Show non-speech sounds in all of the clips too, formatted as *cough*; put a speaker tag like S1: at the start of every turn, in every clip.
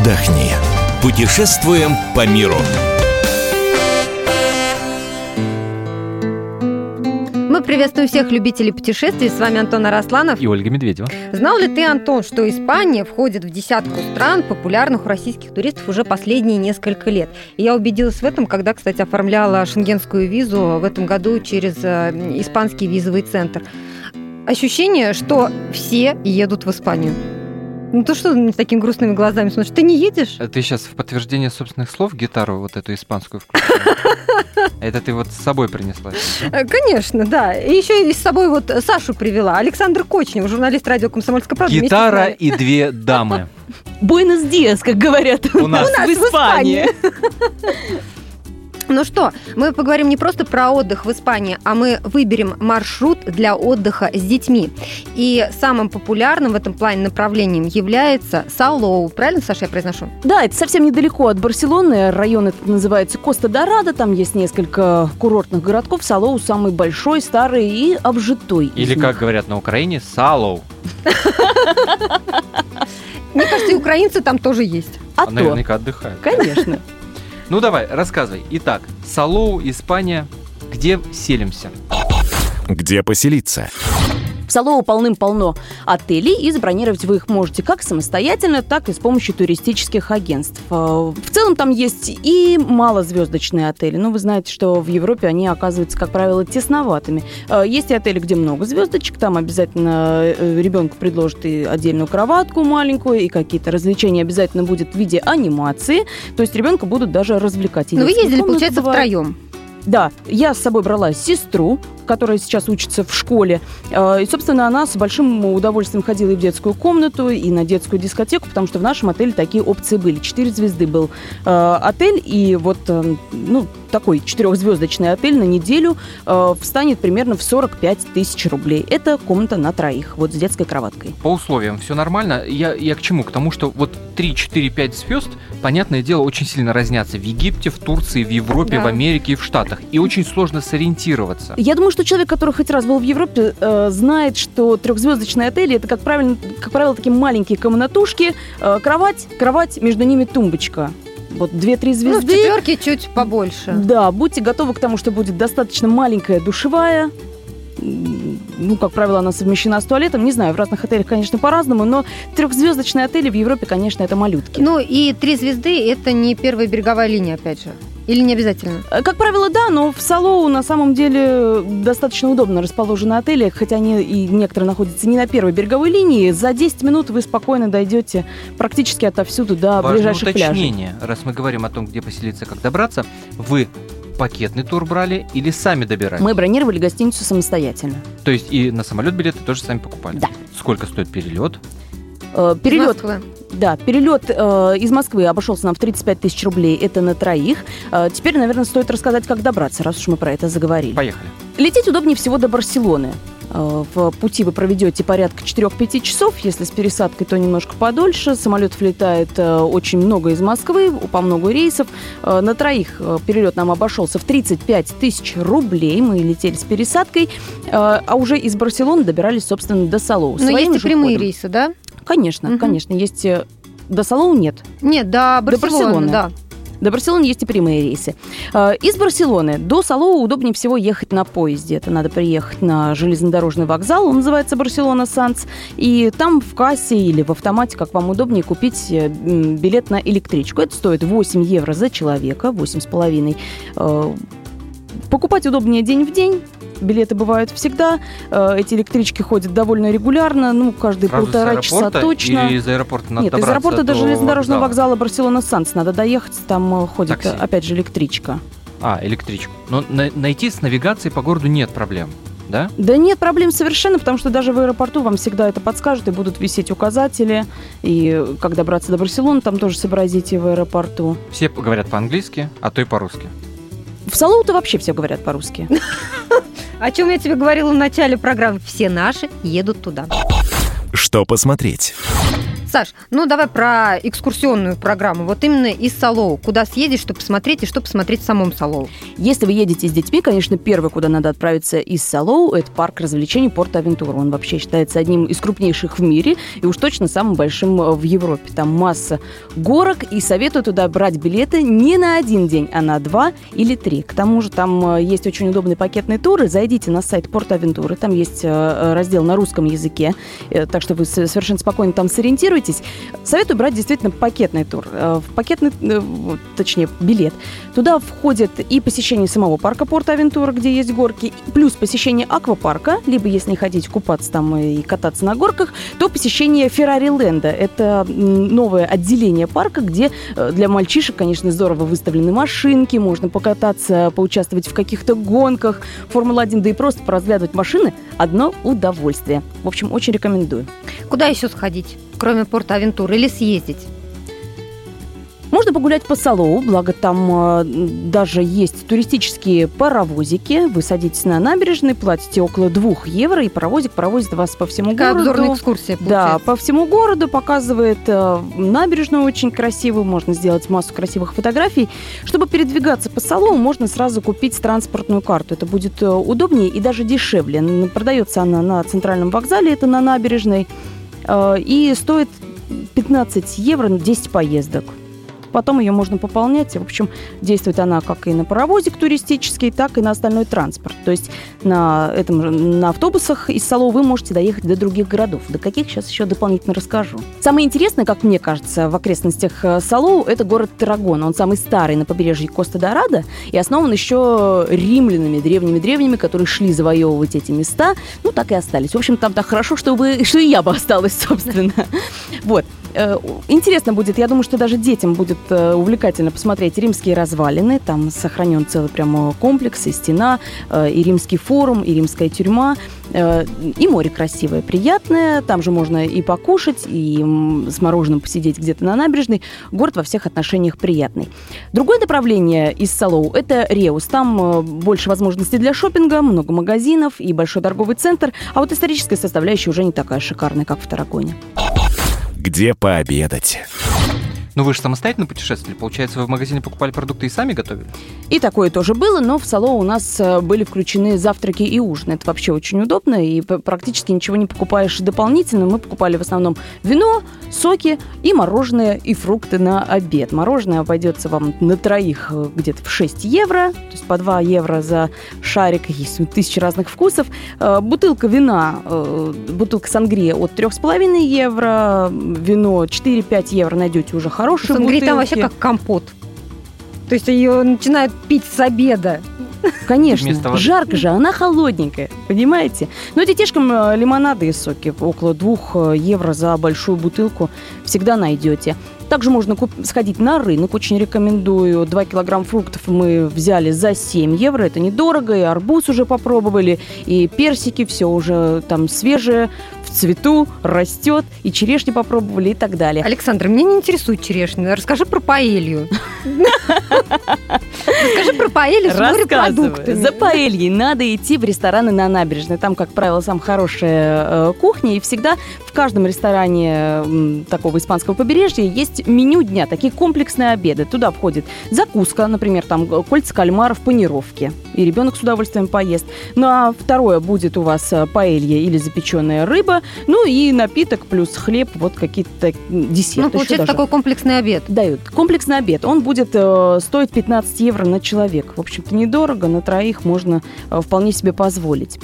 S1: отдохни. Путешествуем по миру.
S2: Мы приветствуем всех любителей путешествий. С вами Антон Арасланов.
S3: И Ольга Медведева.
S2: Знал ли ты, Антон, что Испания входит в десятку стран, популярных у российских туристов уже последние несколько лет? И я убедилась в этом, когда, кстати, оформляла шенгенскую визу в этом году через э, испанский визовый центр. Ощущение, что все едут в Испанию. Ну то что ты с такими грустными глазами смотришь? Ты не едешь?
S3: А Ты сейчас в подтверждение собственных слов гитару вот эту испанскую включила? Это ты вот с собой принесла?
S2: Э, Конечно, да. И еще и с собой вот Сашу привела. Александр Кочнев, журналист радио «Комсомольская правда».
S3: Гитара и две дамы.
S4: Буэнос Диас, как говорят
S3: У нас.
S4: в Испании.
S2: Ну что, мы поговорим не просто про отдых в Испании, а мы выберем маршрут для отдыха с детьми. И самым популярным в этом плане направлением является Салоу. Правильно, Саша, я произношу?
S4: Да, это совсем недалеко от Барселоны. Район этот называется Коста-Дорадо. Там есть несколько курортных городков. Салоу самый большой, старый и обжитой.
S3: Или, как говорят на Украине, салоу.
S2: Мне кажется, и украинцы там тоже есть.
S4: А то,
S3: Наверняка отдыхают.
S4: конечно.
S3: Ну давай, рассказывай. Итак, Салоу, Испания. Где селимся?
S1: Где поселиться?
S4: В Салоу полным-полно отелей, и забронировать вы их можете как самостоятельно, так и с помощью туристических агентств. Э, В целом там есть и малозвездочные отели, но вы знаете, что в Европе они оказываются, как правило, тесноватыми. Э, Есть и отели, где много звездочек, там обязательно э, ребенку предложат и отдельную кроватку маленькую, и какие-то развлечения обязательно будет в виде анимации, то есть ребенка будут даже развлекать. И
S2: Но Ну, вы ездили, получается,
S4: бывают.
S2: втроем.
S4: Да, я с собой брала сестру, которая сейчас учится в школе. Э, И, собственно, она с большим удовольствием ходила и в детскую комнату, и на детскую дискотеку, потому что в нашем отеле такие опции были. Четыре звезды был э, отель, и вот, э, ну, такой четырехзвездочный отель на неделю встанет примерно в 45 тысяч рублей. Это комната на троих, вот с детской кроваткой.
S3: По условиям все нормально. Я, я к чему? К тому, что вот 3, 4, 5 звезд, понятное дело, очень сильно разнятся в Египте, в Турции, в Европе,
S2: Да.
S3: в Америке и в Штатах. И очень сложно сориентироваться.
S4: Я думаю, что человек, который хоть раз был в Европе, э, знает, что трехзвездочные отели это, как правило, как правило, такие маленькие комнатушки, э, кровать, кровать, между ними тумбочка. Вот две-три
S2: Ну, в
S4: звезды.
S2: четверке чуть побольше.
S4: да, будьте готовы к тому, что будет достаточно маленькая душевая. Ну, как правило, она совмещена с туалетом. Не знаю, в разных отелях, конечно, по-разному, но трехзвездочные отели в Европе, конечно, это малютки.
S2: Ну и три звезды – это не первая береговая линия, опять же. Или не обязательно?
S4: Э, Как правило, да, но в Салоу на самом деле достаточно удобно расположены отели, хотя они и некоторые находятся не на первой береговой линии. За 10 минут вы спокойно дойдете практически отовсюду до
S3: Важное
S4: ближайших пляжей.
S3: уточнение, раз мы говорим о том, где поселиться, как добраться, вы пакетный тур брали или сами добирали?
S4: Мы бронировали гостиницу самостоятельно.
S3: То есть и на самолет билеты тоже сами покупали?
S4: Да.
S3: Сколько стоит перелет?
S4: Э,
S2: Из
S4: Перелет,
S2: Москвы.
S4: Да, перелет э, из Москвы обошелся нам в 35 тысяч рублей. Это на троих. Э, теперь, наверное, стоит рассказать, как добраться, раз уж мы про это заговорили.
S3: Поехали.
S4: Лететь удобнее всего до Барселоны. Э, В пути вы проведете порядка 4-5 часов, если с пересадкой, то немножко подольше. Самолет влетает э, очень много из Москвы, по много рейсов. Э, На троих э, перелет нам обошелся в 35 тысяч рублей. Мы летели с пересадкой, э, а уже из Барселоны добирались, собственно, до Салоу.
S2: Но
S4: Своим
S2: есть и прямые
S4: ходом.
S2: рейсы, да?
S4: Конечно,
S2: Мгм.
S4: конечно. Есть э, до Салоу нет.
S2: Нет, до Барселоны,
S4: Барселоны.
S2: да.
S4: До Барселоны есть и прямые рейсы. Э, Из Барселоны до Салоу удобнее всего ехать на поезде. Это надо приехать на железнодорожный вокзал, он называется Барселона Санс. И там в кассе или в автомате, как вам удобнее, купить э, билет на электричку. Это стоит 8 евро за человека, 8,5. Э, Покупать удобнее день в день. Билеты бывают всегда. Э, Эти электрички ходят довольно регулярно, ну, каждые
S3: Сразу
S4: полтора
S3: с
S4: часа точно.
S3: Или из аэропорта надо
S4: Нет, из аэропорта до железнодорожного
S3: вокзала?
S4: вокзала Барселона Санс надо доехать, там э, ходит,
S3: Такси.
S4: опять же, электричка.
S3: А, электричку. Но на- найти с навигацией по городу нет проблем, да?
S4: Да нет проблем совершенно, потому что даже в аэропорту вам всегда это подскажут, и будут висеть указатели, и как добраться до Барселоны, там тоже сообразите в аэропорту.
S3: Все говорят по-английски, а то и по-русски.
S4: В Салоу-то вообще все говорят по-русски. *laughs*
S2: О чем я тебе говорила в начале программы. Все наши едут туда.
S1: Что посмотреть?
S2: Саш, ну давай про экскурсионную программу. Вот именно из Салоу. Куда съездить, что посмотреть и что посмотреть в самом Салоу?
S4: Если вы едете с детьми, конечно, первый, куда надо отправиться из Салоу, это парк развлечений Порт-Авентура. Он вообще считается одним из крупнейших в мире и уж точно самым большим э, в Европе. Там масса горок, и советую туда брать билеты не на один день, а на два или три. К тому же там э, есть очень удобные пакетные туры. Зайдите на сайт Порт-Авентуры, там есть э, раздел на русском языке, так что вы совершенно спокойно там сориентируетесь. Советую брать действительно пакетный тур. В пакетный, точнее, билет. Туда входит и посещение самого парка Порт-Авентура, где есть горки, плюс посещение аквапарка, либо если не хотите купаться там и кататься на горках, то посещение Феррари Ленда. Это новое отделение парка, где э, для мальчишек, конечно, здорово выставлены машинки, можно покататься, поучаствовать в каких-то гонках, Формула-1, да и просто поразглядывать машины – одно удовольствие. В общем, очень рекомендую.
S2: Куда еще сходить, кроме Порта Авентуры, или съездить?
S4: Можно погулять по Салоу, благо там э, даже есть туристические паровозики. Вы садитесь на набережной, платите около двух евро, и паровозик провозит вас по всему
S2: Такая
S4: городу.
S2: обзорная экскурсия получается.
S4: Да, по всему городу показывает э, набережную очень красивую, можно сделать массу красивых фотографий. Чтобы передвигаться по Салоу, можно сразу купить транспортную карту. Это будет э, удобнее и даже дешевле. Продается она на центральном вокзале, это на набережной, и стоит 15 евро на 10 поездок. Потом ее можно пополнять. В общем, действует она как и на паровозик туристический, так и на остальной транспорт. То есть на, этом, на автобусах из Сало вы можете доехать до других городов. До каких сейчас еще дополнительно расскажу. Самое интересное, как мне кажется, в окрестностях э, Салоу, это город Тарагон. Он самый старый на побережье Коста-Дорадо и основан еще римлянами, древними-древними, которые шли завоевывать эти места. Ну, так и остались. В общем, там так хорошо, что, вы, что и я бы осталась, *laughs* собственно. Вот. Э, интересно будет, я думаю, что даже детям будет э, увлекательно посмотреть римские развалины. Там сохранен целый прямо комплекс, и стена, э, и римский форум, и римская тюрьма. И море красивое, приятное. Там же можно и покушать, и с мороженым посидеть где-то на набережной. Город во всех отношениях приятный. Другое направление из Салоу – это Реус. Там больше возможностей для шопинга, много магазинов и большой торговый центр. А вот историческая составляющая уже не такая шикарная, как в Тараконе
S1: где пообедать.
S3: Ну вы же самостоятельно путешествовали, получается, вы в магазине покупали продукты и сами готовили?
S4: И такое тоже было, но в Сало у нас э, были включены завтраки и ужин. Это вообще очень удобно, и практически ничего не покупаешь дополнительно. Мы покупали в основном вино, соки и мороженое, и фрукты на обед. Мороженое обойдется вам на троих э, где-то в 6 евро, то есть по 2 евро за шарик, есть тысячи разных вкусов. Э, бутылка вина, бутылка сангрия от 3,5 евро, вино 4-5 евро найдете уже хорошие
S2: Сангрия
S4: бутылки.
S2: там вообще как компот. То есть ее начинают пить с обеда. *laughs*
S4: Конечно, жарко же, она холодненькая, понимаете? Но детишкам э, лимонады и соки около двух э, евро за большую бутылку всегда найдете. Также можно сходить на рынок, очень рекомендую. 2 килограмм фруктов мы взяли за 7 евро, это недорого, и арбуз уже попробовали, и персики, все уже там свежее, в цвету, растет, и черешни попробовали и так далее.
S2: Александр, меня не интересует черешня, расскажи про паэлью. Расскажи про паэлью с морепродуктами.
S4: За паэльей надо идти в рестораны на набережной. Там, как правило, самая хорошая э, кухня, и всегда в каждом ресторане такого испанского побережья есть меню дня, такие комплексные обеды. Туда входит закуска, например, там кольца кальмаров, панировки, и ребенок с удовольствием поест. Ну а второе будет у вас э, паэлья или запеченная рыба, ну и напиток плюс хлеб, вот какие-то десерты.
S2: Ну, получается такой комплексный обед.
S4: Дают. Комплексный обед. Он будет э, стоить 15 евро на человека. В общем-то, недорого, на троих можно э, вполне себе позволить.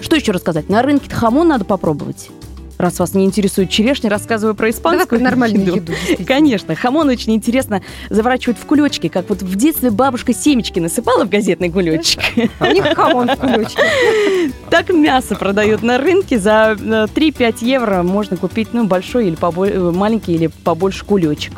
S4: Что еще рассказать? На рынке хамон надо попробовать. Раз вас не интересует черешня, рассказываю про испанскую
S2: Давай нормальную еду.
S4: Конечно, хамон очень интересно заворачивают в кулечки, как вот в детстве бабушка семечки насыпала в газетный кулечек.
S2: А у них хамон в кулечке.
S4: Так мясо продают на рынке за 3-5 э, евро можно купить ну, большой или побольше, э, маленький или побольше кулечек.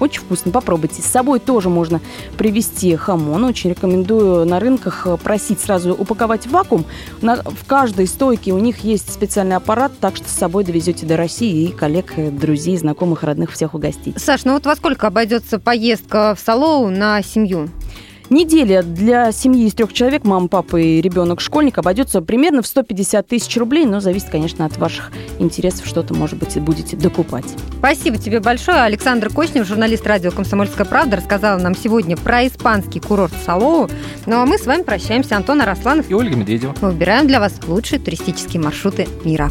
S4: Очень вкусно, попробуйте. С собой тоже можно привезти хамон. Очень рекомендую на рынках просить сразу упаковать в вакуум. На, в каждой стойке у них есть специальный аппарат, так что с собой довезете до России и коллег, друзей, знакомых, родных всех угостить.
S2: Саш, ну вот во сколько обойдется поездка в Салоу на семью?
S4: Неделя для семьи из трех человек, мама, папа и ребенок, школьник, обойдется примерно в 150 тысяч рублей, но зависит, конечно, от ваших интересов, что-то, может быть, будете докупать.
S2: Спасибо тебе большое. Александр Кочнев, журналист радио «Комсомольская правда», рассказала нам сегодня про испанский курорт Салоу. Ну а мы с вами прощаемся. Антон Арасланов
S3: и Ольга Медведева.
S2: Мы выбираем для вас лучшие туристические маршруты мира.